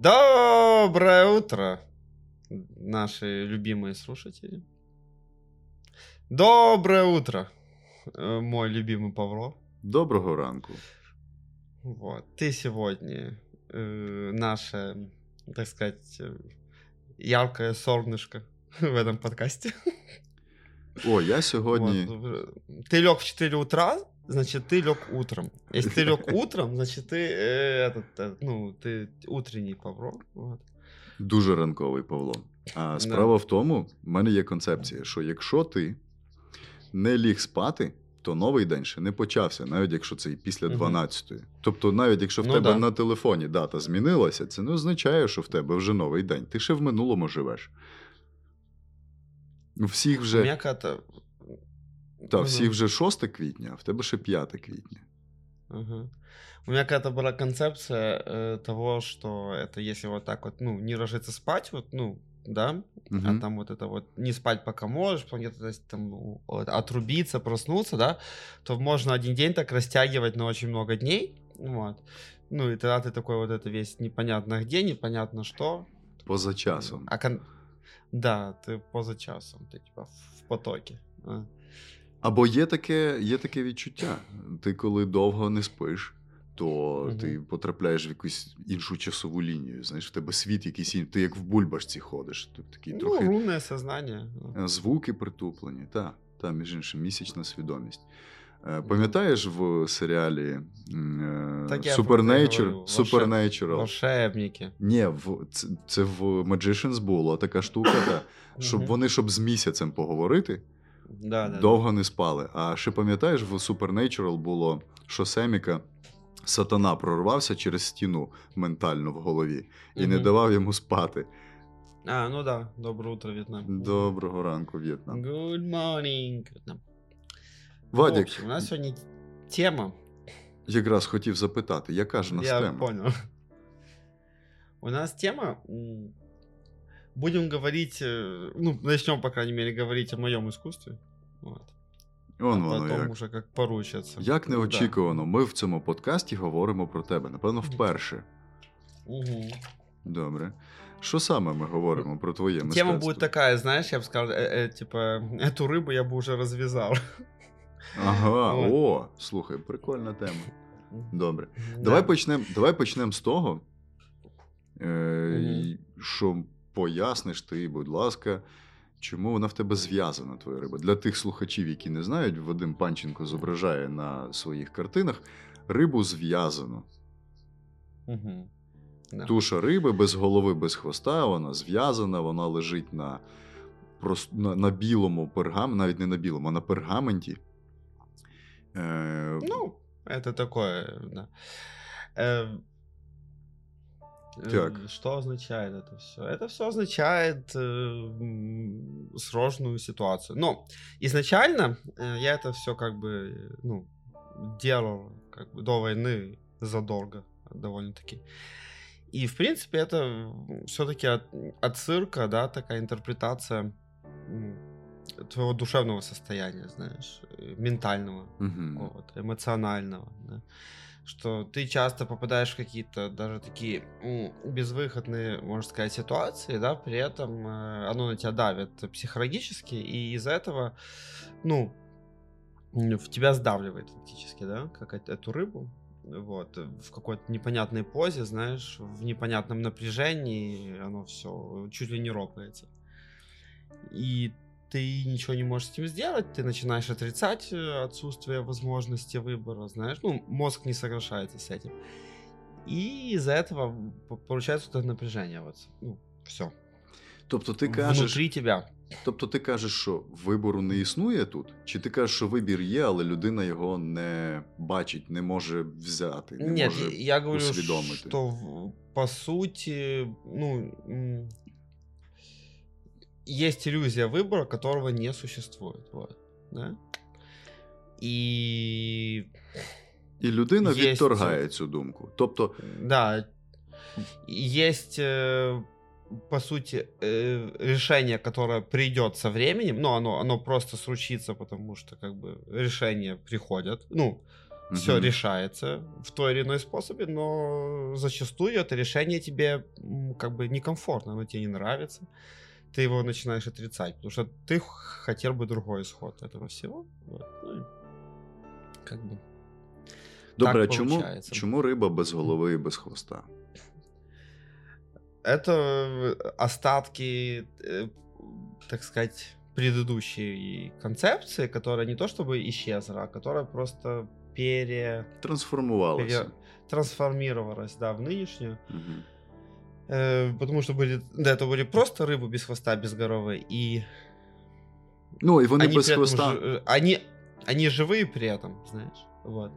Доброе утро, наши любимые слушатели. Доброе утро, э, мой любимый Павло. Доброго ранку. Вот. Ты сегодня э, наше, так сказать, э, яркое солнышко в этом подкасте. О, я сьогодні. Вот. Ты лег в 4 утра, значит, ты лег утром. Если ты лег утром, значит, ты, э, этот, э, ну, ты утренний Павло. Вот. Дуже ранковий Павло. А справа в тому, в мене є концепція, що якщо ти не ліг спати, то новий день ще не почався, навіть якщо це і після Мгм. 12-ї. Тобто, навіть якщо в Ну тебе да. на телефоні дата змінилася, це не означає, що в тебе вже новий день. Ти ще в минулому живеш. У всіх У вже, меня как-то... та, Мгм. всіх вже 6 квітня, а в тебе ще 5 квітня. Ага. У меня какая-то была концепция э, того, что это если вот так вот, ну, не ложиться спать, вот, ну, да, а Мгм. там вот это вот не спать пока можешь, потом где-то то есть, там у- вот отрубиться, проснуться, да, то можно один день так растягивать на очень много дней, вот. Ну и тогда ты такой вот это весь непонятно где, непонятно что. Поза часом. А кон- Да, ты поза часом, ты типа в потоке. а. Або є таке, є таке відчуття. Ти коли довго не спиш, то Мгм. ти потрапляєш в якусь іншу часову лінію. Знаєш, в тебе світ якийсь інший. Ти як в бульбашці ходиш. Ти такий Ну, трохи лунное сознание. ну. е, звуки притуплені. Та, та, між іншим, місячна свідомість. Е, Пам'ятаєш в серіалі Так це Supernatural? Волшебники. Ні, в, це, це в Magicians була така штука, та, щоб вони щоб з місяцем поговорити, Да, да. довго не спали. А ще пам'ятаєш, в Supernatural було, що Семіка сатана прорвався через стіну ментально в голові і не давав йому спати. А, ну да. Доброе утро, Вьетнам. Доброго ранку, В'єтнам. Good morning, Вьетнам. В Вадік, общем, у нас сегодня тема. якраз хотів запитати, яка ж у нас Я тема? понял. У нас тема м, Будем говорить, э, ну, начнем, по крайней мере, говорить о моем искусстве. Вот. Он а воно потом як. уже как поручатся. Як неочікувано, ми в цьому подкасті говоримо про тебе. Напевно, вперше. Мгм. Добре. Що саме ми говоримо про твоє мистецтво? Тема будет такая, знаешь, я бы сказал, э, э, типа, эту рыбу я бы уже развязал. Ага, Вот. о, слухай, прикольна тема. Добре. Да. Давай почнемо давай почнем з того, е, Мгм. і що поясниш ти, будь ласка, чому вона в тебе зв'язана, твоя риба. Для тих слухачів, які не знають, Вадим Панченко зображає на своїх картинах рибу зв'язану. Мгм. Да. Туша риби без голови, без хвоста, вона зв'язана, вона лежить на, прос- на, на білому пергаменті, навіть не на білому, а на пергаменті. Е, Ну, это такое, да. Э, э, Так. Что означает это все? Это все означает э, сложную ситуацию. Но изначально э, я это все как бы, ну, делал как бы до войны задолго довольно-таки. И, в принципе, это все-таки от, от цирка, да, такая интерпретация твоего душевного состояния, знаешь, э, ментального мгм. вот, эмоционального, да. Что ты часто попадаешь в какие-то даже такие безвыходные, можно сказать, ситуации, да, при этом э, оно на тебя давит психологически, и из-за этого, ну, в тебя сдавливает фактически, да, как эт- эту рыбу, вот, э, в какой-то непонятной позе, знаешь, в непонятном напряжении, оно все чуть ли не ропается. И ты ничего не можешь с этим сделать, ты начинаешь отрицать э, отсутствие возможности выбора, знаешь, ну, мозг не соглашается с этим. И из-за этого п- получается вот это напряжение, вот, ну, все. Тобто ти кажеш, Внутри тебя. тобто ти кажеш, що вибору не існує тут? Чи ти кажеш, що вибір є, але людина його не бачить, не може взяти, не Нет, може я говорю, усвідомити? что в- по сути, ну, м, есть иллюзия выбора, которого не существует, вот, да? И І людина Є відторгає цю думку. Тобто, Да. Есть, э, по сути, э, решение, которое придет со временем, но оно, оно просто случится, потому что как бы решения приходят. Ну, все Мгм. решается в той или иной способе, но зачастую это решение тебе м, как бы некомфортно, оно тебе не нравится. Ты его начинаешь отрицать, потому что ты хотел бы другой исход этого всего. Вот. Ну, как бы Добре, так чому, получається. чому риба без голови і без хвоста? это э, остатки, э, так сказать, предыдущей концепции, которая не то чтобы исчезла, а которая просто пере... Трансформувалося. пере- трансформировалась, да, в нынешнюю. Мгм. Э, потому что были, до этого были просто рыбы без хвоста, без головы, и Ну, і вони они без при этом хвоста. жи- э, они, они живые при этом, знаешь, вот.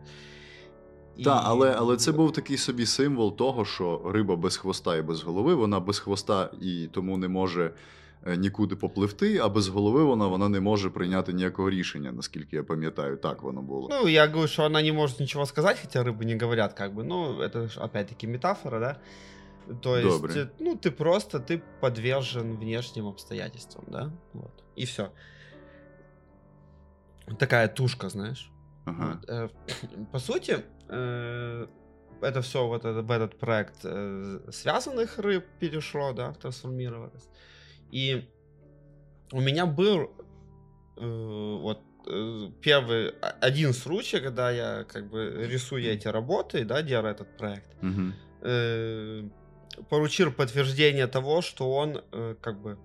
Так, И- але, але це був такий собі символ того, що риба без хвоста і без голови, вона без хвоста і тому не може е, нікуди попливти, а без голови вона, вона не може прийняти ніякого рішення, наскільки я пам'ятаю, так воно було. Ну, я говорю, что она не может ничего сказать, хотя рыбы не говорят, как бы. Ну, это ж опять-таки метафора, да? То есть, Добре. э, ну, ты просто, ты подвержен внешним обстоятельствам, да? Вот. И все. Такая тушка, знаешь. Ага. Э, По сути, э, это все вот это- в этот проект связанных рыб перешло, да, трансформировалось. И у меня был вот первый а- один случай, когда я как бы рисую эти работы, да, делаю этот проект, Угу. Э, поручил подтверждение того, что он э, как бы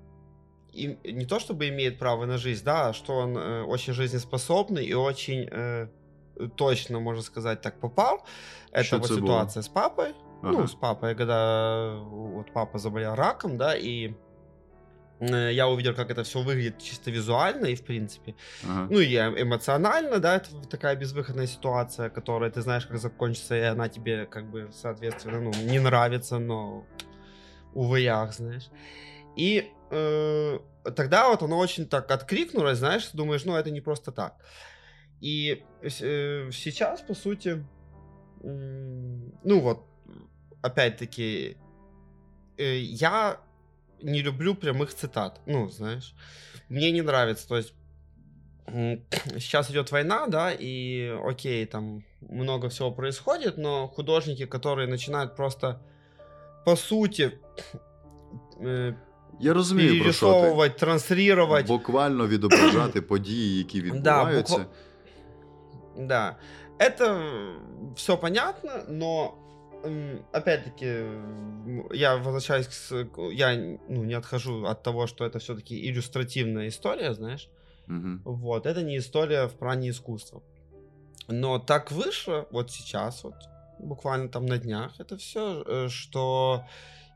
им- не то чтобы имеет право на жизнь, да, а что он э, очень жизнеспособный и очень э, точно, можно сказать, так попал. Это Что вот это было? ситуация с папой. Ага. Ну, с папой, когда вот папа заболел раком, да, и э, я увидел, как это все выглядит чисто визуально и в принципе. Ага. Ну и э- эмоционально, да, это такая безвыходная ситуация, которая ты знаешь, как закончится, и она тебе, как бы, соответственно, ну, не нравится, но увы, ях, знаешь. И э, тогда вот оно очень так откликнулось, знаешь, думаешь, ну, это не просто так. И э, сейчас, по сути, м, ну вот, опять-таки, э, я не люблю прямых цитат, ну, знаешь, мне не нравится, то есть м, сейчас идет война, да, и окей, там много всего происходит, но художники, которые начинают просто по сути э, Я розумію, про що ти. перерисовывать, транслировать, Буквально відображати події, які відбуваються. буква- Да, это все понятно, но м, опять-таки я возвращаюсь к, я ну, не отхожу от того, что это все-таки иллюстративная история, знаешь. Мгм. Вот, это не история в плане искусства. Но так вышло, вот сейчас, вот, буквально там на днях, это все, что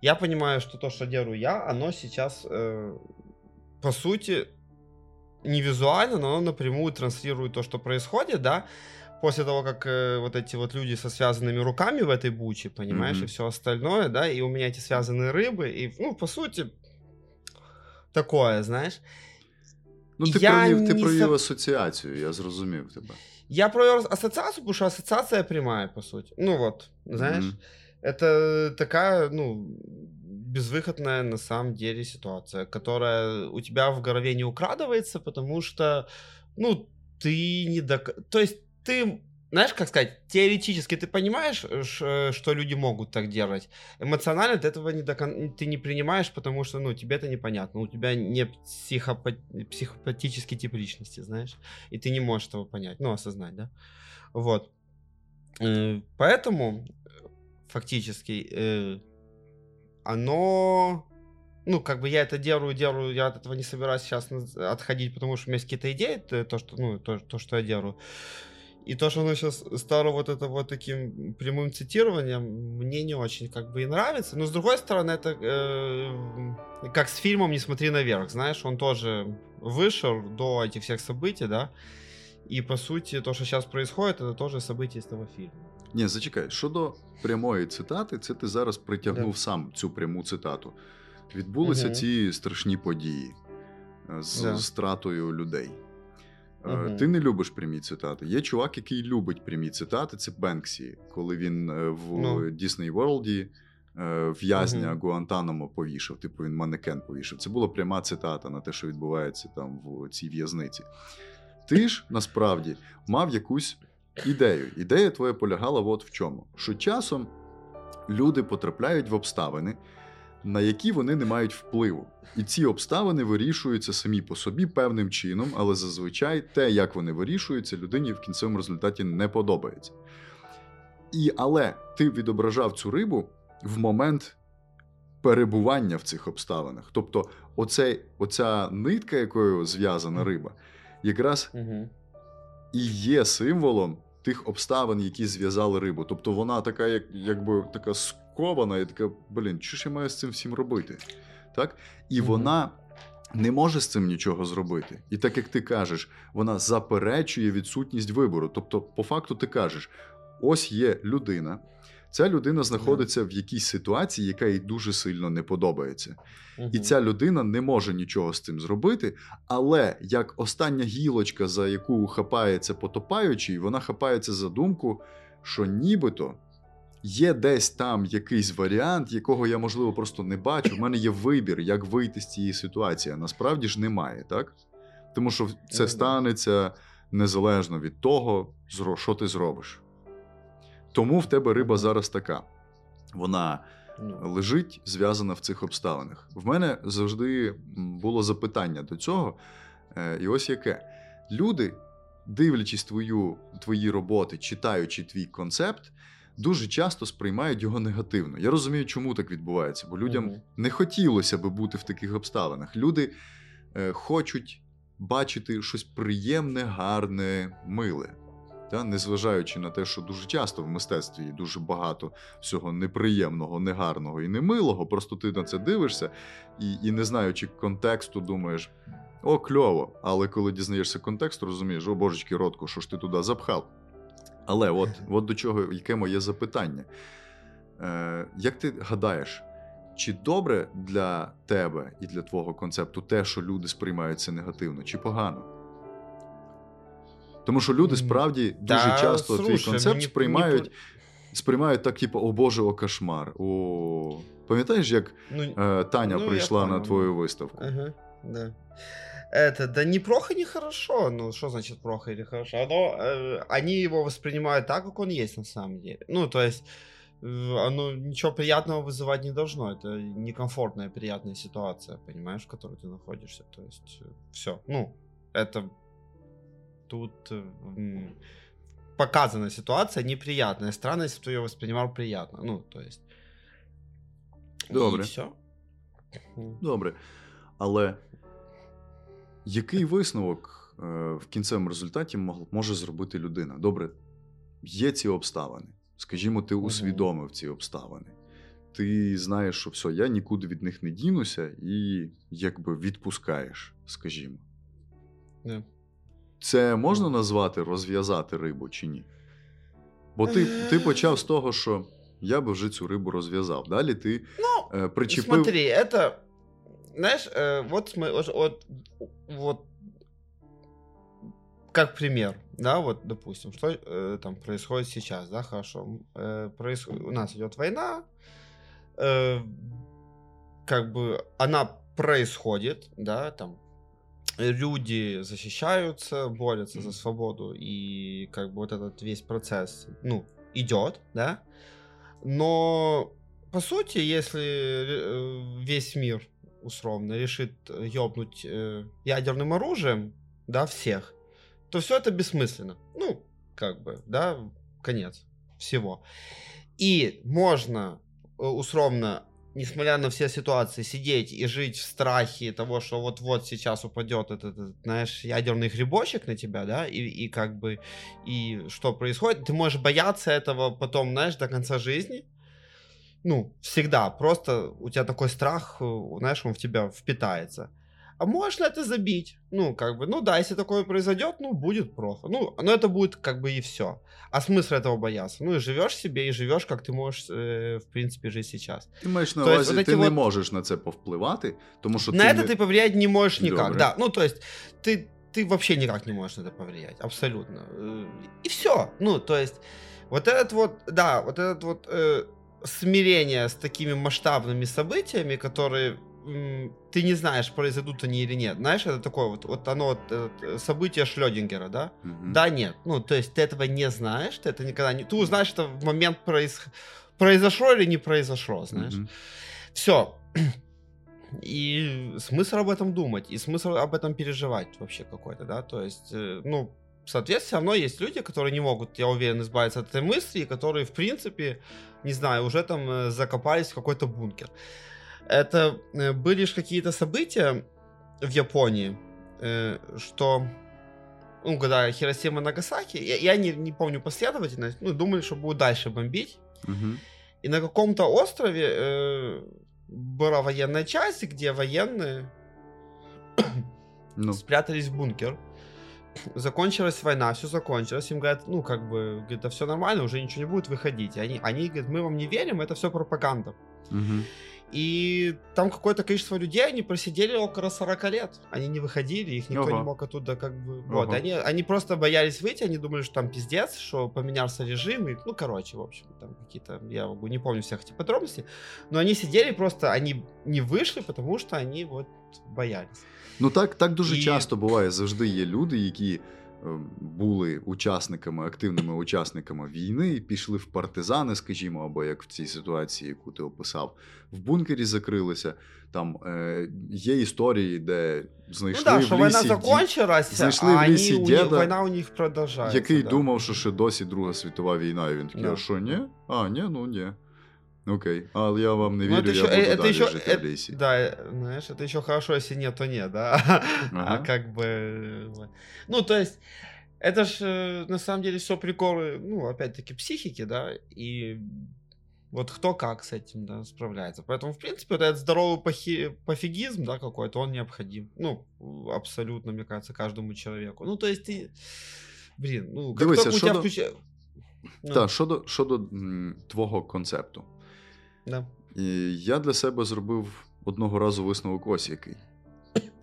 я понимаю, что то, что делаю я, оно сейчас, э, по сути, не визуально, но оно напрямую транслирует то, что происходит, да, после того, как э, вот эти вот люди со связанными руками в этой буче, понимаешь, Мгм. и все остальное, да, и у меня эти связанные рыбы, и, ну, по сути, такое, знаешь. Ну, ти Я провів, ти не провів со- асоціацію, я зрозумів тебе. Я провел ассоциацию, потому что ассоциация прямая, по сути. Ну вот, знаешь, Мгм. это такая, ну, безвыходная на самом деле ситуация, которая у тебя в голове не украдывается, потому что, ну, ты не док... То есть ты, знаешь, как сказать, теоретически ты понимаешь, э, э, что люди могут так делать. Эмоционально ты этого не докон... ты не принимаешь, потому что, ну, тебе это непонятно. У тебя не психопа- психопатический тип личности, знаешь, и ты не можешь этого понять, ну, осознать, да. Вот. Э, Поэтому фактически оно ну, как бы я это делаю, делаю, я от этого не собираюсь сейчас отходить, потому что у меня есть какие-то идеи, то, что, ну, то, то, что я делаю. И то, что оно сейчас стало вот это вот таким прямым цитированием, мне не очень как бы и нравится. Но с другой стороны, это э, как с фильмом «Не смотри наверх», знаешь, он тоже вышел до этих всех событий, да, и по сути то, что сейчас происходит, это тоже события из того фильма. Ні, зачекай, щодо прямої цитати, це ти зараз притягнув Да. сам цю пряму цитату. Відбулися Мгм. ці страшні події е, з Да. стратою людей. Мгм. Ти не любиш прямі цитати. Є чувак, який любить прямі цитати, це Бенксі, коли він е, в Ну. Дісней Ворлді в'язня Мгм. Гуантанамо повішав, типу він манекен повішав. Це була пряма цитата на те, що відбувається там в цій в'язниці. Ти ж насправді мав якусь ідею. Ідея твоя полягала от в чому: що часом люди потрапляють в обставини, на які вони не мають впливу. І ці обставини вирішуються самі по собі певним чином, але зазвичай те, як вони вирішуються, людині в кінцевому результаті не подобається. І але ти відображав цю рибу в момент перебування в цих обставинах. Тобто, оцей, оця нитка, якою зв'язана риба, якраз Угу. і є символом тих обставин, які зв'язали рибу. Тобто вона така, як, якби така скована, і така, блін, що ж я маю з цим всім робити? Так? І Мгм. вона не може з цим нічого зробити. І так як ти кажеш, вона заперечує відсутність вибору. Тобто, по факту, ти кажеш: ось є людина. Ця людина знаходиться в якійсь ситуації, яка їй дуже сильно не подобається. І ця людина не може нічого з цим зробити, але як остання гілочка, за яку хапається потопаючий, вона хапається за думку, що нібито є десь там якийсь варіант, якого я, можливо, просто не бачу. В мене є вибір, як вийти з цієї ситуації. А насправді ж немає, так? Тому що це станеться незалежно від того, що ти зробиш. Тому в тебе риба зараз така. Вона Ну, лежить зв'язана в цих обставинах. В мене завжди було запитання до цього, е, і ось яке. Люди, дивлячись твою, твої роботи, читаючи твій концепт, дуже часто сприймають його негативно. Я розумію, чому так відбувається, бо людям Мгм. не хотілося би бути в таких обставинах. Люди е, хочуть бачити щось приємне, гарне, миле. Та, незважаючи на те, що дуже часто в мистецтві є дуже багато всього неприємного, негарного і немилого, просто ти на це дивишся і, і не знаючи контексту, думаєш, о, кльово. Але коли дізнаєшся контекст, розумієш, о божечки, ротку, що ж ти туди запхав. Але от, от до чого яке моє запитання. Е, як ти гадаєш, чи добре для тебе і для твого концепту те, що люди сприймають це негативно, чи погано? Тому що люди справді дуже та, часто твій слушай, ну, концепт не- сприймають, не сприймають так, типу, о Боже, о кошмар. О... Пам'ятаєш, як ну, е, Таня Ну, прийшла на твою виставку? Ага, да. Это, да не плохо, не хорошо. Ну, что значит плохо или хорошо? Оно, э, они его воспринимают так, как он есть на самом деле. Ну, то есть, э, оно ничего приятного вызывать не должно. Это некомфортная, приятная ситуация, понимаешь, в которой ты находишься. То есть, все. Ну, это тут э, показана ситуация неприятная. Странно, если бы ты ее воспринимал приятно. Ну, то есть. Добре. И все. Добре. Але який висновок е, в кінцевому результаті може зробити людина? Добре, є ці обставини. Скажімо, ти усвідомив ці обставини. Ти знаєш, що все, я нікуди від них не дінуся, і якби відпускаєш, скажімо. Да. Це можна назвати розв'язати рибу чи ні? Бо ти, ти почав з того, що я би вже цю рибу розв'язав. Далі ти Ну, е, причепив. Смотри, это, знаешь, э, вот, вот, вот, вот, как пример, да, вот, допустим, что э, там происходит сейчас, да, хорошо, э, происходит, у нас идет война, э, как бы она происходит, да, там люди защищаются, борются за свободу, и как бы вот этот весь процесс, ну, идет, да, но по сути, если э, весь мир условно решит ёбнуть э, ядерным оружием, да, всех, то все это бессмысленно. Ну, как бы, да, конец всего. И можно э, условно, несмотря на все ситуации, сидеть и жить в страхе того, что вот-вот сейчас упадет этот, этот, знаешь, ядерный грибочек на тебя, да, и, и как бы, и что происходит, ты можешь бояться этого потом, знаешь, до конца жизни, ну, всегда, просто у тебя такой страх, э, знаешь, он в тебя впитается. А можешь ли это забить? Ну, как бы, ну да, если такое произойдет, ну, будет плохо. Ну, но это будет как бы и все. А смысл этого бояться? Ну, и живешь себе, и живешь, как ты можешь, э, в принципе, жить сейчас. Ти маєш на увазі, ти не вот- можеш на це повпливати, тому що на ти это не... ты повлиять не можешь никак, Добре. да. Ну, то есть, ты, ты вообще никак не можешь на это повлиять, абсолютно. Э, И все. Ну, то есть, вот этот вот, да, вот этот вот э, смирение с такими масштабными событиями, которые ты не знаешь, произойдут они или нет. Знаешь, это такое вот, вот оно, вот, э, событие Шлёдингера, да? Мгм. Да, нет. Ну, то есть ты этого не знаешь, ты это никогда не... Ты узнаешь это в момент проис... произошло или не произошло, знаешь. Мгм. Все. И смысл об этом думать, и смысл об этом переживать вообще какой-то, да, то есть, э, ну, соответственно, все равно есть люди, которые не могут, я уверен, избавиться от этой мысли, и которые, в принципе, не знаю, уже там э, закопались в какой-то бункер. Это э, были же какие-то события в Японии, э, что, ну, когда Хиросима Нагасаки, я, я не, не помню последовательность, ну, думали, что будут дальше бомбить, Мгм. и на каком-то острове э, была военная часть, где военные Ну, спрятались в бункер. Закончилась война, все закончилось. Им говорят, ну, как бы, это все нормально, уже ничего не будет выходить. Они, они говорят, мы вам не верим, это все пропаганда. мгм. И там какое-то количество людей, они просидели около 40 лет. Они не выходили, их никто Ага. не мог оттуда как бы... Вот, Ага. они, они просто боялись выйти, они думали, что там пиздец, что поменялся режим. И, ну, короче, в общем, там какие-то... Я могу- не помню всех этих подробностей. Но они сидели просто, они не вышли, потому что они вот боялись. Ну так, так дуже І- часто буває. Завжди є люди, які е, були учасниками, активними учасниками війни, і пішли в партизани, скажімо, або як в цій ситуації, яку ти описав, в бункері закрилися. Там е, є історії, де Ну знайшли да, в война лісі закончилась, знайшли а в лісі у них, діда, война у них продолжается. який да. думав, що ще досі Друга світова війна, і він такий, Да. а що, ні? А, ні, ну ні. Окей, але я вам не Ну, вірю, это я еще, буду это далі еще, жити в лісі. да, э, знаешь, это еще хорошо, если нет, то нет, да. А Ага. как бы, э, ну, то есть, это ж э, на самом деле все приколы, ну, опять-таки, психики, да, и вот кто как с этим, да, справляется. Поэтому, в принципе, вот этот здоровый похи- пофигизм, да, какой-то, он необходим. Ну, абсолютно, мне кажется, каждому человеку. Ну, то есть ты, блин, ну, как Дивися, только у що тебя до- включа- Ну, Так, щодо, щодо м, твого концепту. да. І я для себе зробив одного разу висновок ось який.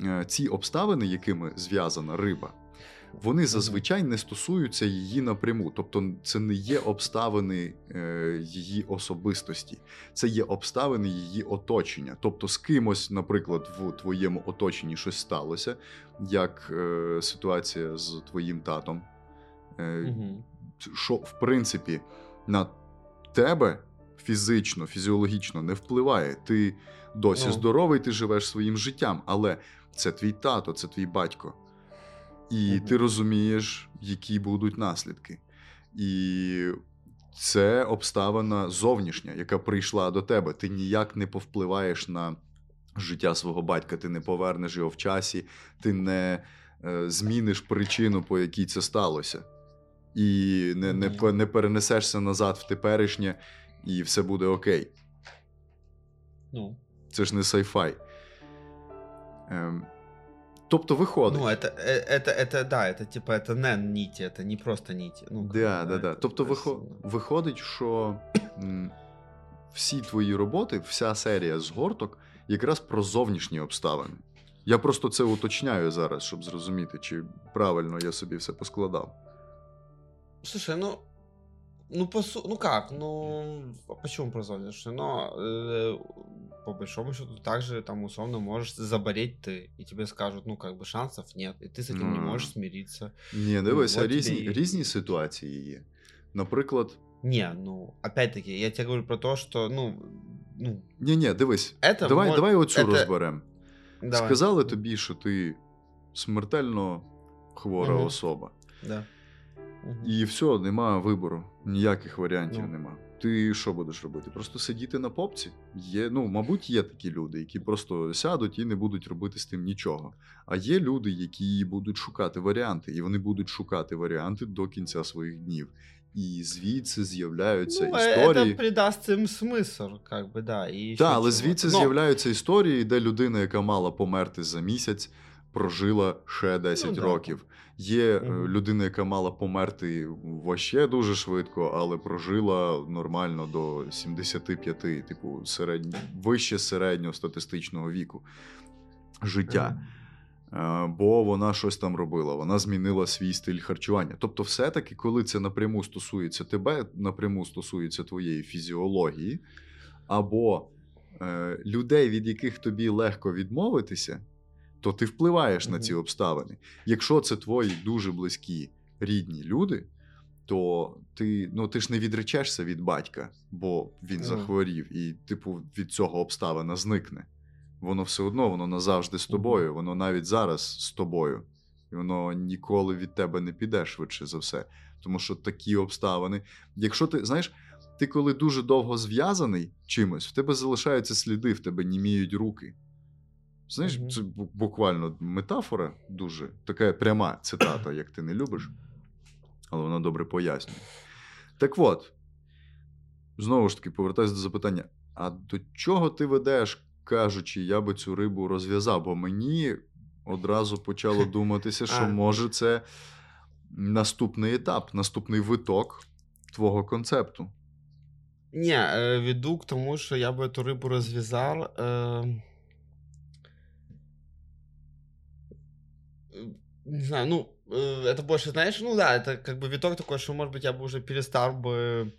Е, Ці обставини, якими зв'язана риба, вони зазвичай не стосуються її напряму. Тобто, це не є обставини е, її особистості, це є обставини її оточення. Тобто, з кимось, наприклад, в твоєму оточенні щось сталося, як е, ситуація з твоїм татом. Що в принципі на тебе фізично, фізіологічно не впливає. Ти досі Ну. здоровий, ти живеш своїм життям, але це твій тато, це твій батько. І Мгм. ти розумієш, які будуть наслідки. І це обставина зовнішня, яка прийшла до тебе. Ти ніяк не повпливаєш на життя свого батька, ти не повернеш його в часі, ти не е, зміниш причину, по якій це сталося. І не, не, не перенесешся назад в теперішнє, і все буде окей. Ну, Це ж не сайфай. Ем, тобто виходить. Ну, это, э, это, это, да, это типа, это не нити, это не просто нити. Ну, как Да, бы, да, да. это Тобто то есть, вихо... ну, виходить, що м, всі твої роботи, вся серія згорток якраз про зовнішні обставини. Я просто це уточняю зараз, щоб зрозуміти, чи правильно я собі все поскладав. Слушай, ну, ну, по су... ну как, ну, а почему про зовнешнее? Но, э, по большому счету, также, там, условно, можешь заболеть ты, и тебе скажут, ну, как бы, шансов нет, и ты с этим не М. можешь смириться. Ні, дивися, вот різні, тебе і- різні ситуації є. Наприклад, Не, ну, опять-таки, я тебе говорю про то, что, ну, ну, ні, ні, дивись, это давай, мо- давай оцю это- розберемо. давай. Сказали тобі, що ти смертельно хвора Мгм. особа. Да. Мгм. І все, нема вибору, ніяких варіантів Ну. нема. Ти що будеш робити? Просто сидіти на попці? Є, ну, мабуть, є такі люди, які просто сядуть і не будуть робити з тим нічого. А є люди, які будуть шукати варіанти, і вони будуть шукати варіанти до кінця своїх днів. І звідси з'являються Ну, історії. это придаст им смысл, как бы, да. И ещё Так, але чего-то. звідси Но- з'являються історії, де людина, яка мала померти за місяць, прожила ще 10 Ну, років. Є Мгм. людина, яка мала померти ваще дуже швидко, але прожила нормально до 75, типу, середнь... вище середньостатистичного віку життя. Е, Бо вона щось там робила, вона змінила свій стиль харчування. Тобто, все-таки, коли це напряму стосується тебе, напряму стосується твоєї фізіології, або е, людей, від яких тобі легко відмовитися, то ти впливаєш на ці обставини. Якщо це твої дуже близькі рідні люди, то ти, ну, ти ж не відречешся від батька, бо він Мгм. захворів, і, типу, від цього обставина зникне. Воно все одно, воно назавжди з тобою, воно навіть зараз з тобою. І воно ніколи від тебе не піде швидше за все. Тому що такі обставини. Якщо ти, знаєш, ти коли дуже довго зв'язаний чимось, в тебе залишаються сліди, в тебе німіють руки. Знаєш, Мгм. це бу- буквально метафора дуже така пряма цитата, як ти не любиш, але вона добре пояснює. Так от, знову ж таки, повертаюся до запитання: а до чого ти ведеш, кажучи, я би цю рибу розв'язав? Бо мені одразу почало думатися, що А. може це наступний етап, наступний виток твого концепту. Не, э, веду к тому, что я бы эту рыбу развязал. эм, Не знаю, ну, э, это больше, знаешь, ну да, это как бы виток такой, что, может быть, я бы уже перестал бы,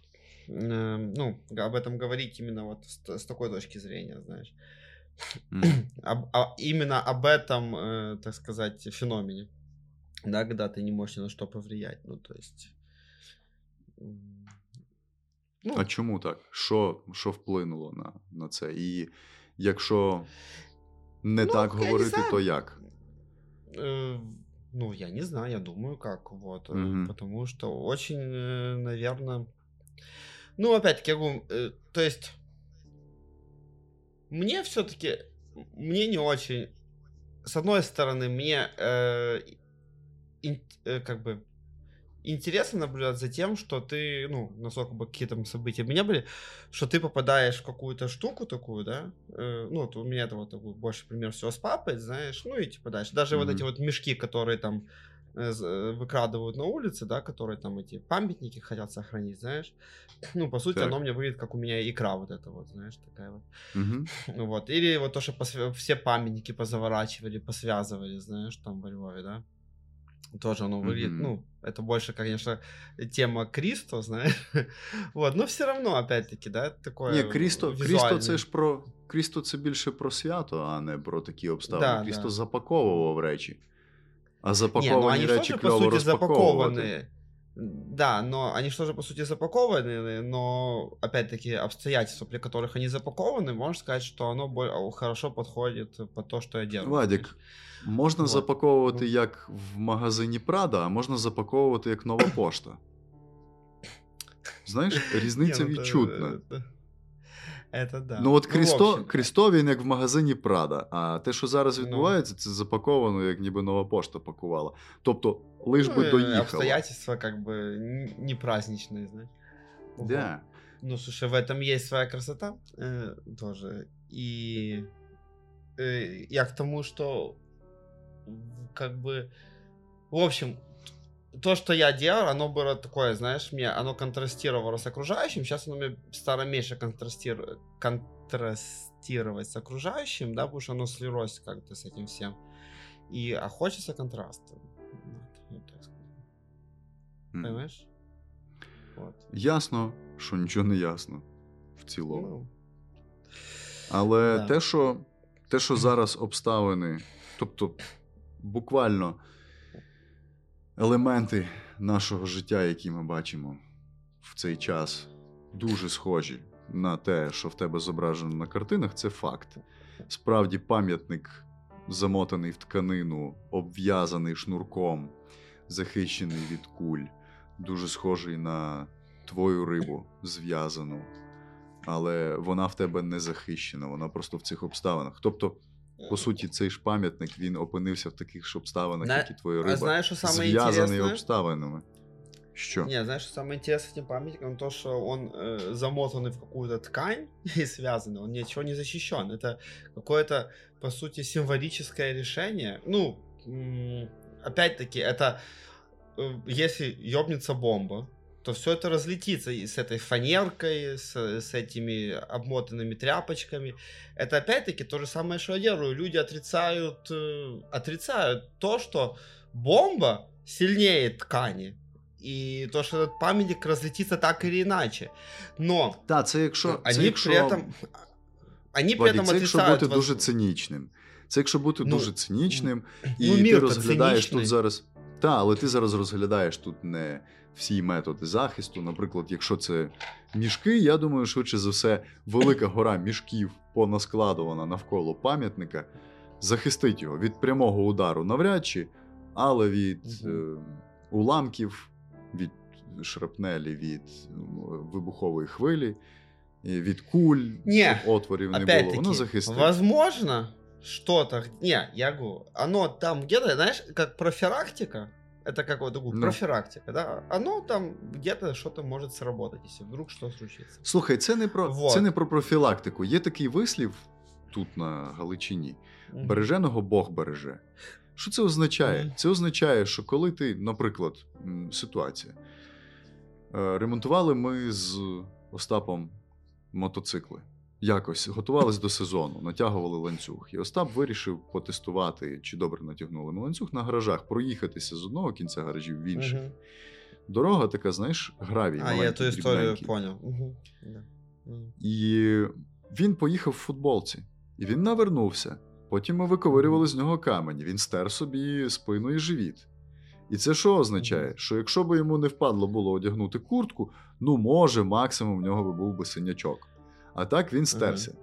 э, ну, об этом говорить именно вот с, с такой точки зрения, знаешь. Мгм. Об- а именно об этом, э, так сказать, феномене. Да, когда ты не можешь ни на что повлиять. Ну, то есть... м, Ну, А чому так? Що, що вплинуло на, на це? І якщо не Ну, так не знаю. то як? Э, Ну, я не знаю, я думаю, как вот, э, Мгм. потому что очень, наверное, ну, опять-таки, я говорю, э, то есть мне все-таки, мне не очень, с одной стороны, мне э, ин- э, как бы интересно наблюдать за тем, что ты, ну, насколько бы какие там события у меня были, что ты попадаешь в какую-то штуку такую, да, э, ну, вот у меня это вот такой больше пример всего с папой, знаешь, ну и типа дальше. Даже вот Мгм. эти вот мешки, которые там э, э, выкрадывают на улице, да, которые там эти памятники хотят сохранить, знаешь, ну, по сути, Так. оно мне выглядит, как у меня икра вот эта вот, знаешь, такая вот. Угу. Ну Вот. Или вот то, что посвя- все памятники позаворачивали, посвязывали, знаешь, там во Львове, да. Тоже оно выглядит, Мгм. ну, это больше, конечно, тема Кристо, знаешь. вот, но все равно, опять-таки, да, такое Ні, Крісто, Крісто визуальное. це ж про Крісто це більше про свято, а не про такі обставини. Да, Крісто да. запаковував речі. А Не, ну запаковані они же речі тоже, по кльово сути, розпаковувати. запакованы. Да, но они же тоже, по сути, запакованы, но, опять-таки, обстоятельства, при которых они запакованы, можно сказать, что оно бо- хорошо подходит под то, что я делаю. Вадік, можна Вот. запаковувати Ну. як в магазині Прада, а можна запаковувати як нова пошта. Знаєш, різниця Не, ну, это- відчутна. Это, это да. Ну, от в Крісто, общем, Крісто він як в магазині Прада. А те, що зараз Ну. відбувається, це запаковано, як ніби нова пошта пакувала. Тобто, лиш ну, би э, доїхала. Обстоятельства как бы н- не праздничные, знаешь. Вот. Да. Ну, слушай, в этом есть своя красота э, тоже. И э, я к тому, что в- как бы, в общем, то, что я делал, оно было такое, знаешь, мне, оно контрастировало с окружающим, сейчас оно мне стало меньше контрастиру- контрастировать с окружающим, да, потому что оно слилось как-то с этим всем. И, а хочется контраста. Вот, так скажу. М. Понимаешь? Вот. Ясно, що нічого не ясно в цілому. Ну, Але Да. те, що, те, що зараз обставини, тобто буквально елементи нашого життя, які ми бачимо в цей час, дуже схожі на те, що в тебе зображено на картинах, це факт. Справді, пам'ятник замотаний в тканину, обв'язаний шнурком, захищений від куль, дуже схожий на твою рибу зв'язану але вона в тебе не захищена, вона просто в цих обставинах. Тобто, по суті, цей ж пам'ятник він опинився в таких ж обставинах, На- як і твоя а риба, знаешь, что самое зв'язаний интересное? обставинами. Що? Не, знаешь, что самое интересное с этим памятником, то, что он э, замотанный в какую-то ткань и связанный, он ничего не защищен. Это какое-то, по сути, символическое решение. Ну, м, опять-таки, это э, если ёбнется бомба, то все это разлетится и с этой фанеркой, с, с этими обмотанными тряпочками. Это опять-таки то же самое, что я делаю. Люди отрицают, э, отрицают то, что бомба сильнее ткани. И то, что этот памятник разлетится так или иначе. Но Та, це якщо, они це якщо... при этом... Они при Владі, этом це якщо отрицают бути воз- дуже цинічним. Це якщо бути Ну, дуже цинічним, і ну, ти мір-то розглядаєш цинічний. тут зараз. Та, але ти зараз розглядаєш тут не всі методи захисту. Наприклад, якщо це мішки, я думаю, швидше за все, велика гора мішків понаскладувана навколо пам'ятника, захистить його від прямого удару навряд чи, але від е, уламків, від шрапнелі, від е, вибухової хвилі, від куль, Ні, отворів не було, воно захистить. возможно, что-то... Не, я говорю, оно там где-то, знаешь, как профилактика, это как вот Ну. профилактика, да, оно там где-то что-то может сработать, если вдруг что случится. Слухай, це не про Вот. це не про профілактику. Є такий вислів тут на Галичині: Мгм. береженого Бог береже. Що це означає? Це означає, що коли ти, наприклад, ситуація. Е, Ремонтували ми з Остапом мотоцикли. Якось готувались до сезону, натягували ланцюг. І Остап вирішив потестувати, чи добре натягнули ми ланцюг на гаражах, проїхатися з одного кінця гаражів в інший. Мгм. Дорога така, знаєш, гравій. А, я историю дрібненький. понял. Мгм. І він поїхав в футболці, і він навернувся. Потім ми виковирювали з нього камені. Він стер собі спину і живіт. І це що означає? Що якщо б йому не впадло було одягнути куртку, ну може, максимум в нього би був би синячок. А так він стерся.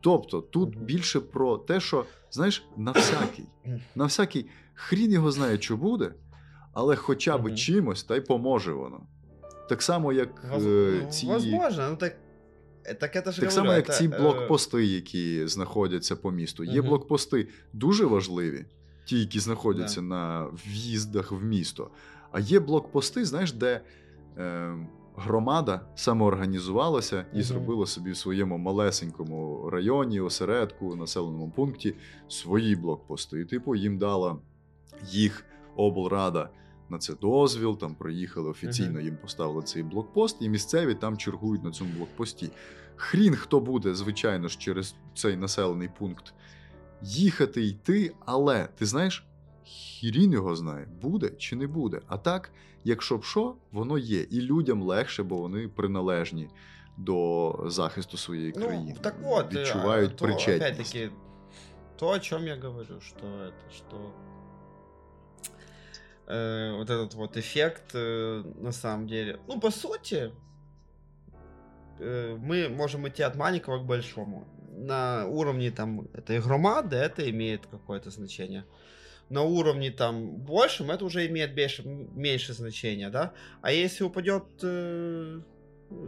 Тобто тут більше про те, що, знаєш, на всякий, на всякий хрін його знає, що буде, але хоча б чимось, та й поможе воно. Так само, як Воз- е, ну, ці. Возможно, ну так... э, Так же Так само, як ці блокпости, які знаходяться по місту. Є Мгм. блокпости дуже важливі, ті, які знаходяться Да. на в'їздах в місто. А є блокпости, знаєш, де е, громада самоорганізувалася і Мгм. зробила собі в своєму малесенькому районі, осередку, населеному пункті свої блокпости. І, типу, їм дала їх облрада. На це дозвіл, там проїхали офіційно, їм поставили цей блокпост, і місцеві там чергують на цьому блокпості. Хрін хто буде, звичайно ж, через цей населений пункт їхати йти, але ти знаєш, хрін його знає, буде чи не буде. А так, якщо б що, воно є. І людям легше, бо вони приналежні до захисту своєї країни. Ну, так вот, э, відчувають а, то, причетність. опять-таки, то, о чем я говорю, что это, что э, вот этот вот эффект, э, на самом деле, ну, по сути, э, мы можем идти от маленького к большому. На уровне там этой громады это имеет какое-то значение. На уровне там большем это уже имеет меньше, меньше значения, да? А если упадет э,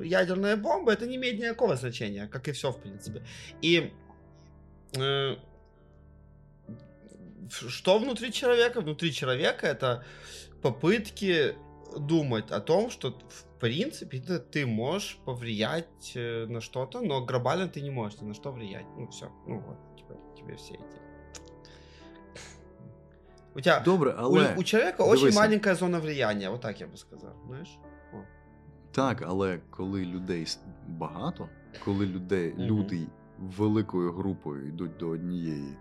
ядерная бомба, это не имеет никакого значения, как и все, в принципе. И э, что внутри человека? Внутри человека это попытки думать о том, что в принципе ты, ты можешь повлиять э, на что-то, но глобально ты не можешь ни на что влиять. Ну все, ну вот, типа, тебе все эти. У тебя Добре, але у человека очень дивися. маленькая зона влияния, вот так я бы сказал, знаешь? О. Так, але коли людей багато, коли людей, Мгм. люди великою групою йдуть до однієї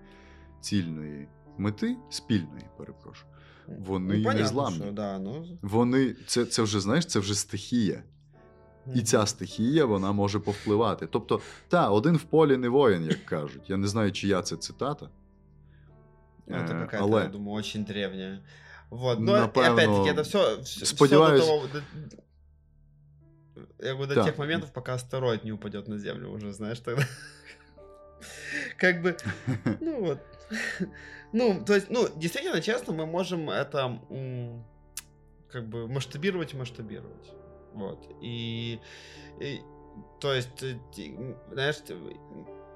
цільної мети, спільної, перепрошую, вони ну, понятно, незламні. що, да, ну, Вони це, це вже знаєш, це вже стихія. І ця стихія вона може повпливати. Тобто, та, один в полі не воїн, як кажуть. Я не знаю, чия це цитата. Ну, это Е, какая-то, але я думаю, очень древняя. Вот, но Напевно, опять-таки это все, все сподіваюсь- до того, до- я говорю, до Так. тех моментов, пока астероид не упадет на Землю уже, знаешь, тогда. Как бы, ну вот. Ну, то есть, ну, действительно, честно, мы можем это как бы масштабировать и масштабировать. Вот. И, и, то есть, э, знаешь,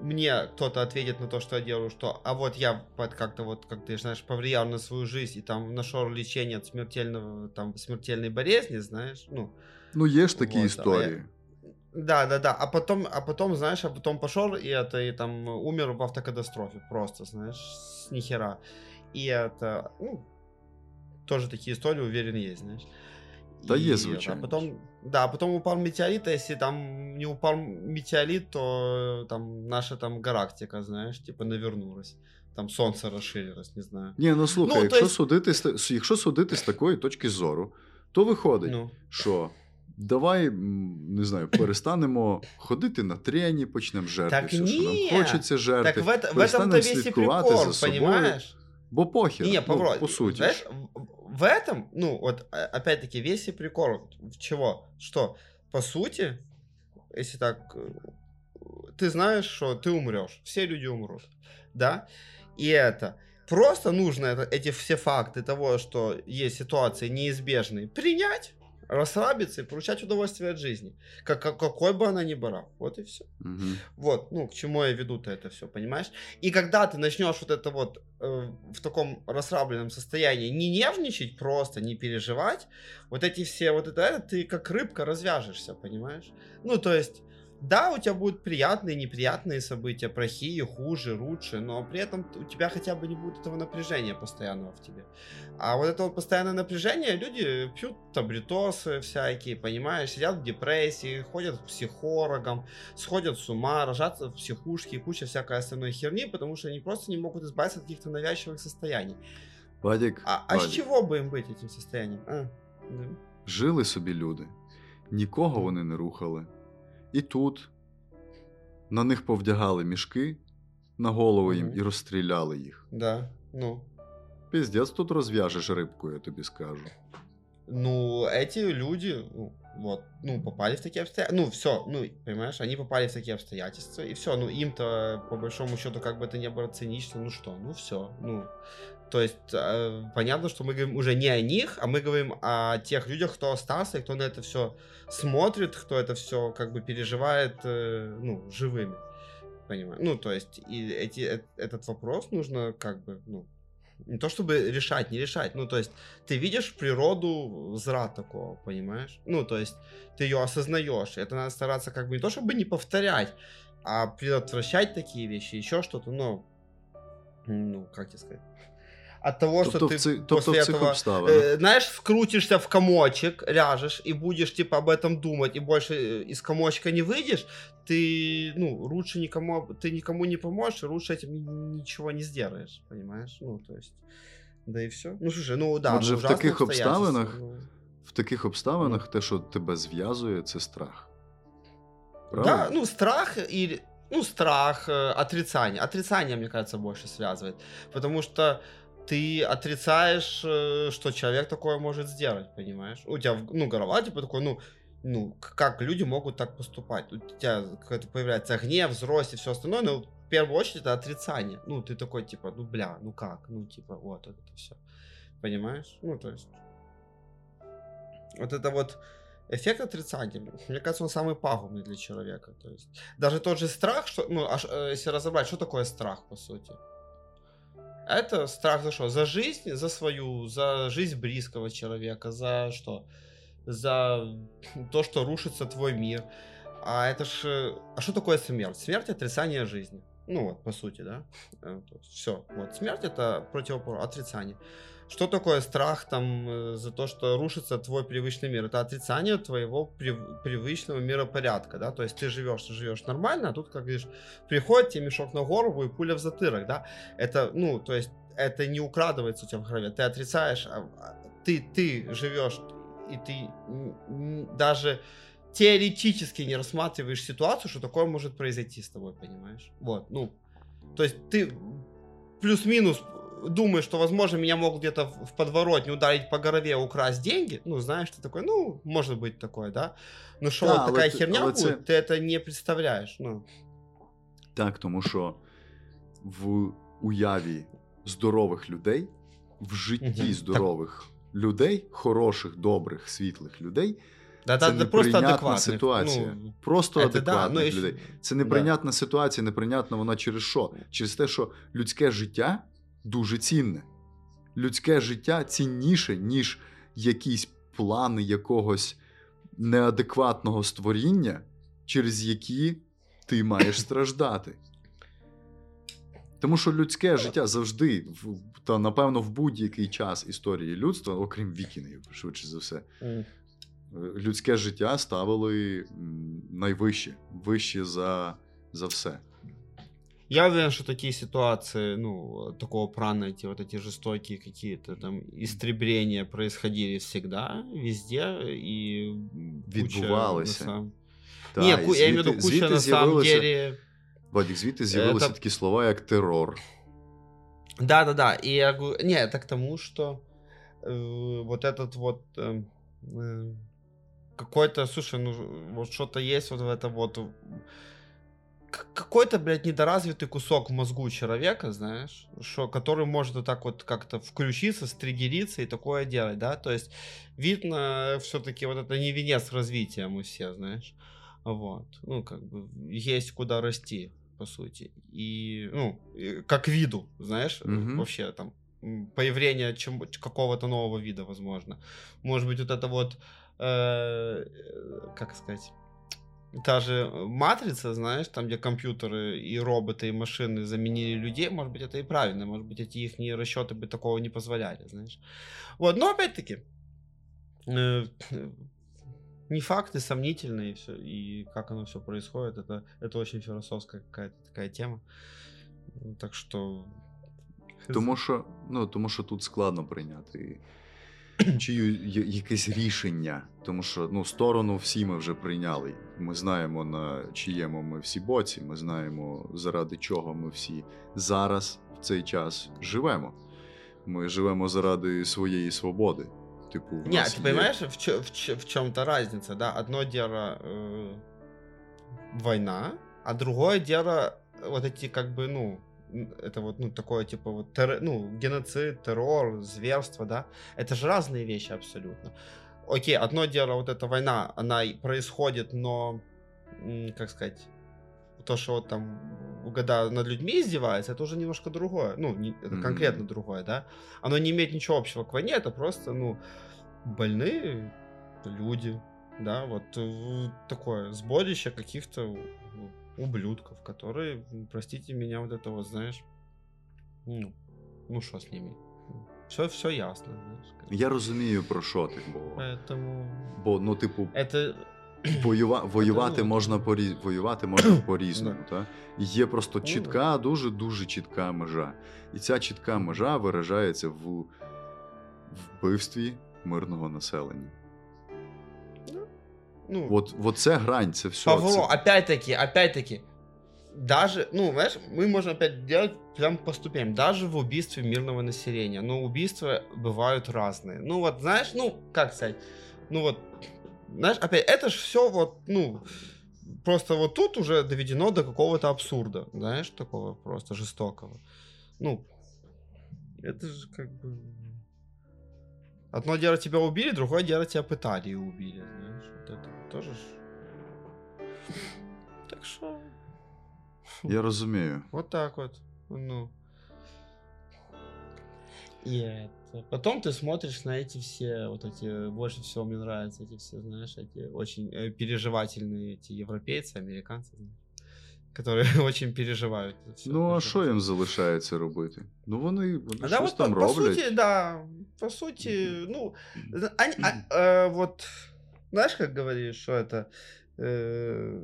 мне кто-то ответит на то, что я делаю, что, а вот я под как-то вот, как ты знаешь, повлиял на свою жизнь и там нашел лечение от смертельного, там, смертельной болезни, знаешь, ну, Ну, є ж такі Вот, а історії. да, да, да. А потом, а потом, знаешь, а потом пошел и это и там умер в автокатастрофе. Просто, знаешь, с нихера. И это, ну, тоже такие истории, уверен, есть, знаешь. Да И есть, это, звучание. А потом, да, а потом упал метеорит, а если там не упал метеорит, то там наша там галактика, знаешь, типа навернулась. Там солнце расширилось, не знаю. Ні, ну слухай, Ну, то якщо, есть- судити, з та- якщо судити з такої точки зору, то виходить, Ну, що давай не знаю, перестанемо ходити на трені, почнемо жерти Так все, що нам ні. хочеться жерти. Так в, это, в этом-то перестанем весь и слідкувати прикол, за собою. понимаешь? Бо похер, Не, ну, Павло, по суті. знаешь, ж. в, этом, ну, вот, а- опять-таки, весь и прикол в чего? Что, по сути, если так, э, ты знаешь, что ты умрешь, все люди умрут, да? И это, просто нужно это, эти все факты того, что есть ситуации неизбежные, принять, расслабиться и получать удовольствие от жизни, как, как- какой бы она ни была, вот и все. Мгм. Вот, ну, к чему я веду-то это все, понимаешь? И когда ты начнешь вот это вот э, в таком расслабленном состоянии не нервничать просто, не переживать, вот эти все, вот это, это ты как рыбка развяжешься, понимаешь? Ну, то есть, да, у тебя будут приятные, неприятные события, плохие, хуже, лучше, но при этом у тебя хотя бы не будет этого напряжения постоянного в тебе. А вот это вот постоянное напряжение, люди пьют таблетосы всякие, понимаешь, сидят в депрессии, ходят к психологам, сходят с ума, рожатся в психушке и куча всякой остальной херни, потому что они просто не могут избавиться от каких-то навязчивых состояний. Вадік, А, а с Вадік, чего бы им быть этим состоянием? А, да. жили собі люди, нікого вони не рухали. І тут на них повдягали мішки на голову їм Мгм. і розстріляли їх. да, ну. Піздець тут розв'яжеш рибку, я тобі скажу. Ну, эти люди, ну, вот, ну, попали в такие обстоятельства. Ну, все, ну, понимаешь, они попали в такие обстоятельства, и все. Ну, им-то, по большому счету, как бы это не было цинично, ну что, ну все, ну. То есть, э, понятно, что мы говорим уже не о них, а мы говорим о тех людях, кто остался, и кто на это все смотрит, кто это все как бы переживает, э, ну, живыми. Понимаю. Ну, то есть, и эти, э- этот вопрос нужно как бы, ну, не то чтобы решать, не решать, ну, то есть, ты видишь природу зра такого, понимаешь? Ну, то есть, ты ее осознаешь, это надо стараться как бы не то чтобы не повторять, а предотвращать такие вещи, еще что-то, ну, ну, как тебе сказать? От того, Тобто что ты ци... тобто после цих этого обставинах. Э, знаешь, скрутишься в комочек, ляжешь и будешь, типа, об этом думать, и больше э, из комочка не выйдешь, ты, ну, лучше никому, ты никому не поможешь, и лучше этим ни- ничего не сделаешь, понимаешь? Ну, то есть, да и все. Ну, слушай, ну, да, Отже, ну, в таких обставинах ну. В таких обставинах те, що тебе зв'язує, це страх. Да, Правильно? ну, страх или... Ну, страх, э, отрицание. Отрицание, мне кажется, больше связывает. Потому что ты отрицаешь, э, что человек такое может сделать, понимаешь? У тебя, ну, голова, типа, такой, ну, ну, как люди могут так поступать? У тебя какой-то появляется гнев, злость и все остальное, но в первую очередь это отрицание. Ну, ты такой, типа, ну, бля, ну как? Ну, типа, вот это все. Понимаешь? Ну, то есть... Вот это вот эффект отрицания, мне кажется, он самый пагубный для человека. То есть даже тот же страх, что, ну, аж, э, если разобрать, что такое страх, по сути? Это страх за что? За жизнь, за свою, за жизнь близкого человека, за что? За то, что рушится твой мир. А это ж... э, А что такое смерть? Смерть — отрицание жизни. Ну вот, по сути, да? Все. Вот, смерть — это противоположное, отрицание. Что такое страх там э, за то, что рушится твой привычный мир? Это отрицание твоего прив- привычного миропорядка, да? То есть ты живешь, живешь нормально, а тут, как видишь, приходит тебе мешок на голову и пуля в затырок, да? Это, ну, то есть это не украдывается у тебя в голове, ты отрицаешь, а- а ты, ты живешь, и ты даже теоретически не рассматриваешь ситуацию, что такое может произойти с тобой, понимаешь? Вот, ну, то есть ты плюс-минус думаешь, что, возможно, меня могут где-то в в подворотне ударить по голове, украсть деньги, ну, знаешь, ты такой, ну, может быть такое, да? Но что Да, вот але такая ти- херня але будет, це- ты это не представляешь, ну. Так, тому що в уяві здорових людей, в житті Мгм. здорових людей, хороших, добрих, світлих людей, Да, це да, да, просто неприйнятна адекватных. ситуація. Ну, Просто это да, адекватних ну, если- людей. Це да. неприйнятна ситуація, неприйнятна вона через що? Через те, що людське життя дуже цінне. Людське життя цінніше, ніж якісь плани якогось неадекватного створіння, через які ти маєш страждати. Тому що людське життя завжди, та напевно, в будь-який час історії людства, окрім вікінгів, швидше за все, людське життя ставили найвище, вище за, за все. Я уверен, что такие ситуации, ну, такого плана, эти вот эти жестокие какие-то там истребления происходили всегда, везде, и відбувалися. на самом- Та, Не, і ку- я имею в виду, звідти- куча звідти на самом з'явилося- деле... Вадік, звідти з'явилися Це- такі слова, як терор. Да, да, да. И я говорю, не, это к тому, что э, вот этот вот э, э, какой-то, слушай, ну вот что-то есть вот в этом вот э, к- какой-то, блядь, недоразвитый кусок в мозгу человека, знаешь, что, который может вот так вот как-то включиться, стригериться и такое делать, да, то есть видно все-таки вот это не венец развития мы все, знаешь, вот, ну, как бы есть куда расти, по сути, и, ну, как виду, знаешь, э, Мгм. вообще там появление чем, какого-то нового вида, возможно. Может быть, вот это вот, э, э, как сказать, та же матрица, знаешь, там, где компьютеры и роботы, и машины заменили людей, может быть, это и правильно, может быть, эти их расчеты бы такого не позволяли, знаешь. Вот, но опять-таки, э, не факты, сомнительные, и, все, и как оно все происходит, это, это очень философская какая-то такая тема. Так что... Тому що, ну, тому що тут складно прийняти чию я- якесь рішення. Тому що ну, сторону всі ми вже прийняли. Ми знаємо, на чиєму ми всі боці, ми знаємо, заради чого ми всі зараз в цей час живемо. Ми живемо заради своєї свободи. Типу, в Не, нас ты є- понимаешь, в, чё- в, чё- в чем-то разница, да? Одно дело э, война, а другое дело вот эти как бы, ну, н- это вот, ну, такое, типа, вот, терр- ну, геноцид, террор, зверство, да? Это же разные вещи абсолютно. Окей, одно дело, вот эта война, она и происходит, но, как сказать, то, что вот там, когда над людьми издевается, это уже немножко другое. Ну, не- это Мгм. конкретно другое, да? Оно не имеет ничего общего к войне, это просто, ну, больные люди, да, вот такое сборище каких-то ублюдков, которые, м, простите меня, вот это вот, знаешь, ну, ну что с ними? Все, все ясно, знаешь. как бы. Я розумію, про що ти, бо, Поэтому бо ну, типу, это Воюва... Воювати ну, можна порі... воювати можна по-різному. Та? І Є просто Ну, чітка, дуже дуже чітка межа. І ця чітка межа виражається в вбивстві мирного населення. Ну, От, от це грань, це все. Павло, Це... опять-таки, опять-таки, даже, ну, знаешь, мы можем опять делать прям по ступеням, даже в убийстве мирного населения. Но убийства бывают разные. Ну, вот, знаешь, ну, как сказать, ну, вот, знаешь, опять, это же все вот, ну, просто вот тут уже доведено до какого-то абсурда, знаешь, такого просто жестокого. Ну, это же как бы... Одно дело тебя убили, другое дело тебя пытали и убили, знаешь, вот это тоже ж... Так что... Я розумію. Вот так вот. Ну. И это. Потом ты смотришь на эти все, вот эти, больше всего мне нравятся эти все, знаешь, эти очень э, переживательные эти европейцы, американцы, знаешь, которые очень переживают. это всё. Ну, а Это що вот. їм залишається робити? Ну, вони, вони Да, щось вот там по, по роблять. сути, да, по сути, ну, зна- они, а, э, вот, знаешь, как говоришь, что это э,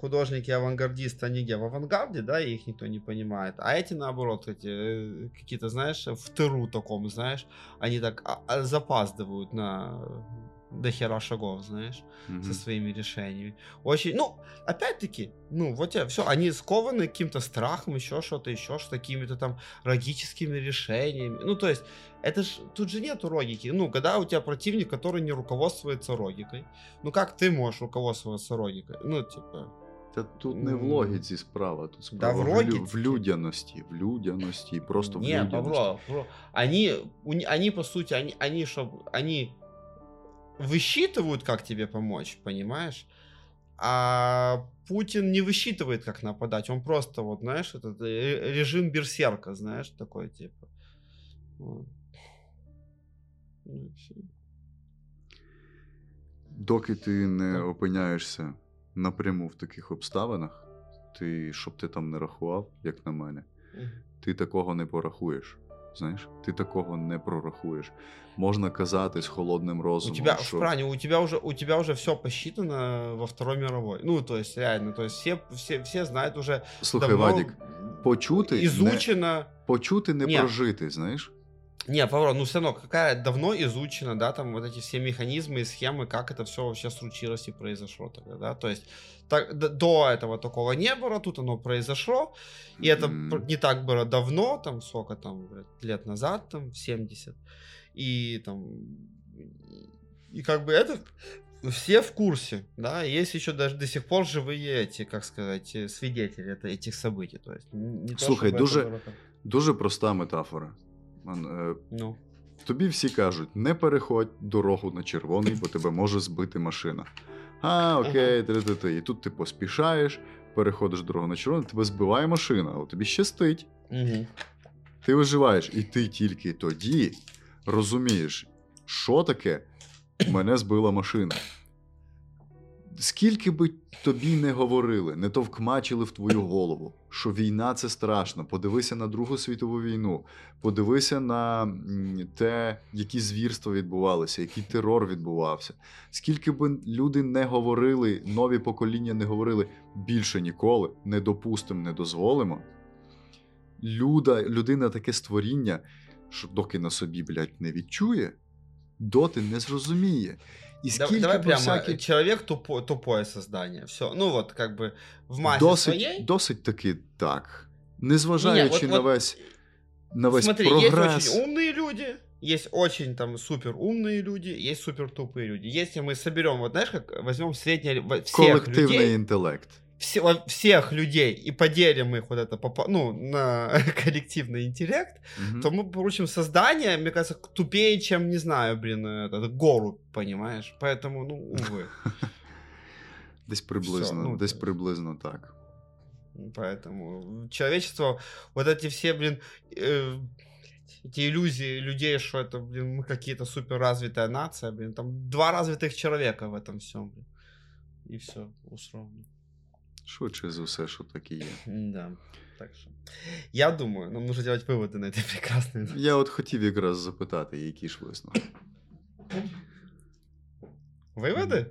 художники-авангардисты, они в авангарде, да, их никто не понимает, а эти, наоборот, эти, э, какие-то, знаешь, в тыру таком, знаешь, они так а- а, запаздывают на до хера шагов, знаешь Мгм. со своими решениями. Очень, ну, опять-таки, ну, вот я, все, они скованы каким-то страхом, еще что-то, еще что какими-то там логическими решениями. Ну, то есть, это ж, тут же нету логики. Ну, когда у тебя противник, который не руководствуется логикой, ну, как ты можешь руководствоваться логикой? Ну, типа, Та тут не в М. логіці справа, тут справа в в, лю- логіці. в людяності, в людяності, просто в не, людяності. Павло, Павло, они, у не- они, по сути, они, они, чтоб, они высчитывают, как тебе помочь, понимаешь? А Путин не высчитывает, как нападать. Он просто, вот, знаешь, этот э, режим берсерка, знаешь, такой, типа. Вот. Ну, и всё. Доки ти не Так. опиняєшся напряму в таких обставинах, ти, щоб ти там не рахував, як на мене, Мгм. ти такого не порахуєш. Знаєш, ти такого не прорахуєш. Можна казати з холодним У розумом, тебя, що в у тебя уже, у тебя уже все посчитано во Второй мировой. Ну, то есть, реально, то есть, все, все, все знают уже слухай, давно Вадік, почути не, почути не Ні. прожити, знаєш? Не, Павро, ну все равно, какая давно изучена, да, там вот эти все механизмы и схемы, как это все вообще случилось и произошло тогда, да, то есть так, до этого такого не было, тут оно произошло, и это Мгм. не так было давно, там, сколько там, лет назад, там, 70, и там, и как бы это все в курсе, да, есть еще даже до сих пор живые эти, как сказать, э, свидетели это, этих событий, то есть не то, чтобы это дуже- так, Дуже проста метафора. Е, ну, Тобі всі кажуть, не переходь дорогу на червоний, бо тебе може збити машина. А, окей, ти-ти-ти. І тут ти поспішаєш, переходиш дорогу на червоний, тебе збиває машина, але тобі щастить. угу. Ти виживаєш, і ти тільки тоді розумієш, що таке мене збила машина. Скільки би тобі не говорили, не товкмачили в твою голову, що війна це страшно. Подивися на Другу світову війну, подивися на те, які звірства відбувалися, який терор відбувався. Скільки би люди не говорили, нові покоління не говорили більше ніколи, не допустимо, не дозволимо. Люда, людина таке створіння, що доки на собі, блядь, не відчує, доти не зрозуміє. І Да- скільки давай би прямо, всякі... человек тупо, тупое создание. Все. Ну вот, как бы в массе досить, своей. досить таки так. Незважаючи Не-не, на вот- весь, на весь Смотри, прогрес. есть очень умные люди, есть очень там супер умные люди, есть супер тупые люди. Если мы соберем, вот знаешь, как возьмем среднее во- всех Колективний людей, інтелект. все- всех людей и поделим их вот это ну, на коллективный интеллект, Мгм. то мы получим создание, мне кажется, тупее, чем, не знаю, блин, этот гору, понимаешь? Поэтому, ну, увы. Десь приблизно, ну, десь приблизно так. Поэтому человечество, вот эти все, блин, э, эти иллюзии людей, что это, блин, мы какие-то супер развитая нация, блин, там два развитых человека в этом всем, блин. И все, условно. Швидше за все, що таке є. Да, так что. Я думаю, нам нужно делать выводы на этой прекрасной... Я от хотів якраз запитати, які ж висновки. Выводы?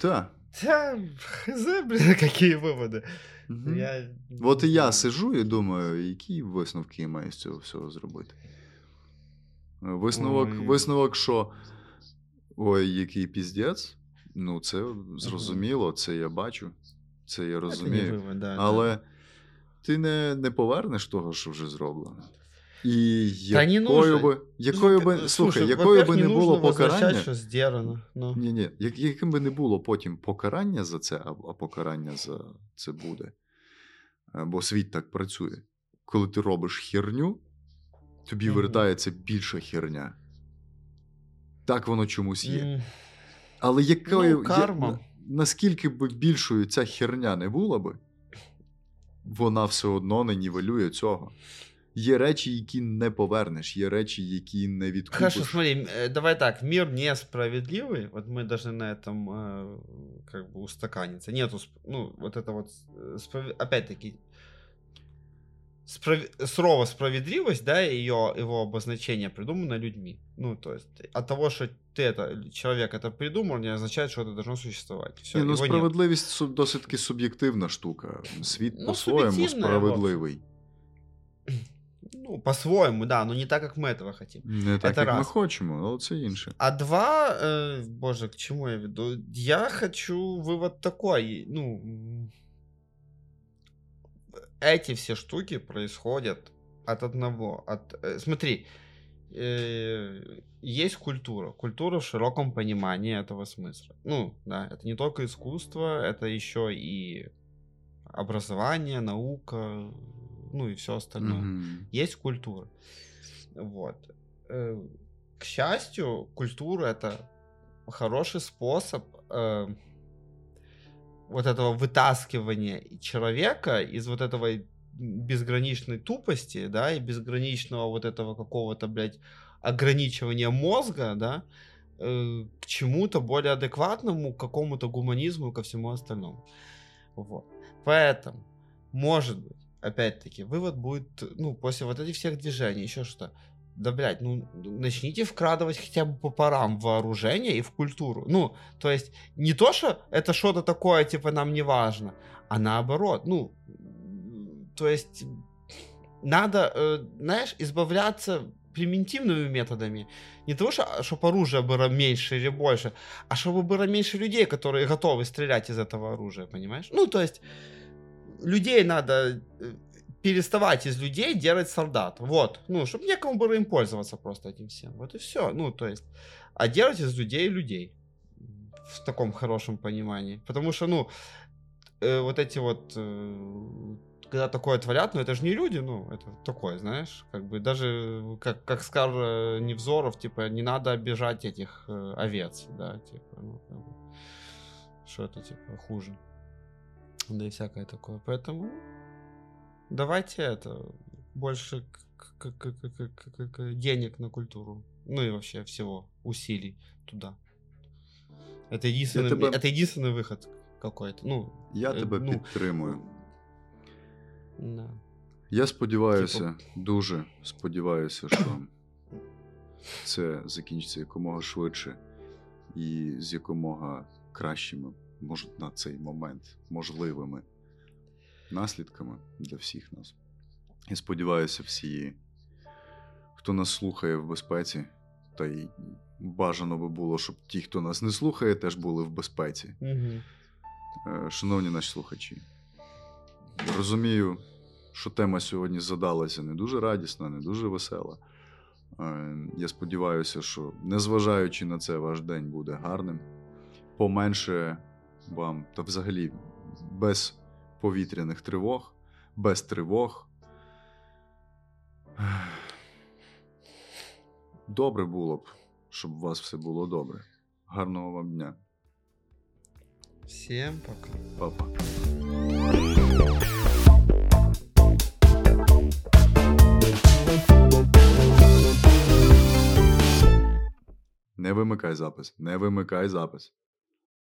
Так. Да, хз, блин, какие выводы. Мгм. Я... От і я сижу і думаю, які висновки я маю з цього всього зробити. Висновок, Ой. висновок, що ой, який піздець. Ну, це зрозуміло, це я бачу, це я Это не розумію. вывод, да, да. Але ти не, не повернеш того, що вже зроблено. І Та не якою нужно. би, якою би, Ну, слухай, слушай, якою во-первых, би не було нужно возвращать, покарання, что сделано. Ну. ні, ні, як, яким би не було потім покарання за це, а, а покарання за це буде. Е, Бо світ так працює. Коли ти робиш херню, тобі Мгм. вертається більша херня. Так воно чомусь є. М, Але якою Ну, карма. я- наскільки б більшою ця херня не була би, вона все одно не нівелює цього. Є речі, які не повернеш, є речі, які не відкупиш. Хорошо, смотри, э, давай так, мир несправедливый, вот мы должны на этом э, как бы устаканиться. Нету, сп- ну, вот это вот, э, справ- опять-таки, справ- слово справедливость, да, ее, его обозначение придумано людьми. Ну, то есть, от того, что ты это, человек это придумал, не означает, что это должно существовать. Все, Ні, ну, его нет. справедливість су- досить таки суб'єктивна штука. Світ Ну, по-своєму суб'єктивна, справедливий. Ну, по-своему, да, но не так, как мы этого хотим. Не так, Це як ми раз. хочемо, але це інше. А два, э, боже, к чему я веду? Я хочу вывод такой, ну, м, эти все штуки происходят от одного, от, э, смотри, э, есть культура, культура в широком понимании этого смысла. Ну, да, это не только искусство, это еще и образование, наука, ну и все остальное Мгм. есть культура. Вот. Э, К счастью, культура это хороший способ э, вот этого вытаскивания человека из вот этого безграничной тупости, да, и безграничного вот этого какого-то, блядь, ограничивания мозга, да, э, к чему-то более адекватному, к какому-то гуманизму ко всему остальному. Вот. Поэтому, может быть, опять-таки, вывод будет, ну, после вот этих всех движений, еще что. Да, блядь, ну, начните вкрадывать хотя бы по парам в вооружение и в культуру. Ну, то есть, не то, что это что-то такое, типа, нам не важно, а наоборот, ну, то есть, надо, э, знаешь, избавляться примитивными методами. Не того, чтобы оружие было меньше или больше, а чтобы было меньше людей, которые готовы стрелять из этого оружия, понимаешь? Ну, то есть, людей надо э, переставать из людей делать солдат. Вот. Ну, чтобы некому было им пользоваться просто этим всем. Вот и все. Ну, то есть, а делать из людей людей. В таком хорошем понимании. Потому что, ну, э, вот эти вот э, когда такое творят, ну это же не люди, ну это такое, знаешь, как бы даже как, как скажет э, Невзоров, типа не надо обижать этих э, овец, да, типа, ну как бы, что это типа хуже, да и всякое такое, поэтому давайте это больше к- к- к- денег на культуру, ну и вообще всего усилий туда. Это единственный, тебе- это единственный выход какой-то, ну. Я е- тебе ну, підтримую. Да. Я сподіваюся, Типу- дуже сподіваюся, що це закінчиться якомога швидше і з якомога кращими, може, на цей момент можливими наслідками для всіх нас. І сподіваюся, всі, хто нас слухає в безпеці, та й бажано би було, щоб ті, хто нас не слухає, теж були в безпеці. Е, Шановні наші слухачі, розумію, що тема сьогодні задалася не дуже радісна, не дуже весела. Е, Я сподіваюся, що незважаючи на це, ваш день буде гарним. Поменше вам, та взагалі без повітряних тривог, без тривог. Добре було б, щоб у вас все було добре. Гарного вам дня, Всем пока. Па-па. Не вимикай запис, не вимикай запис.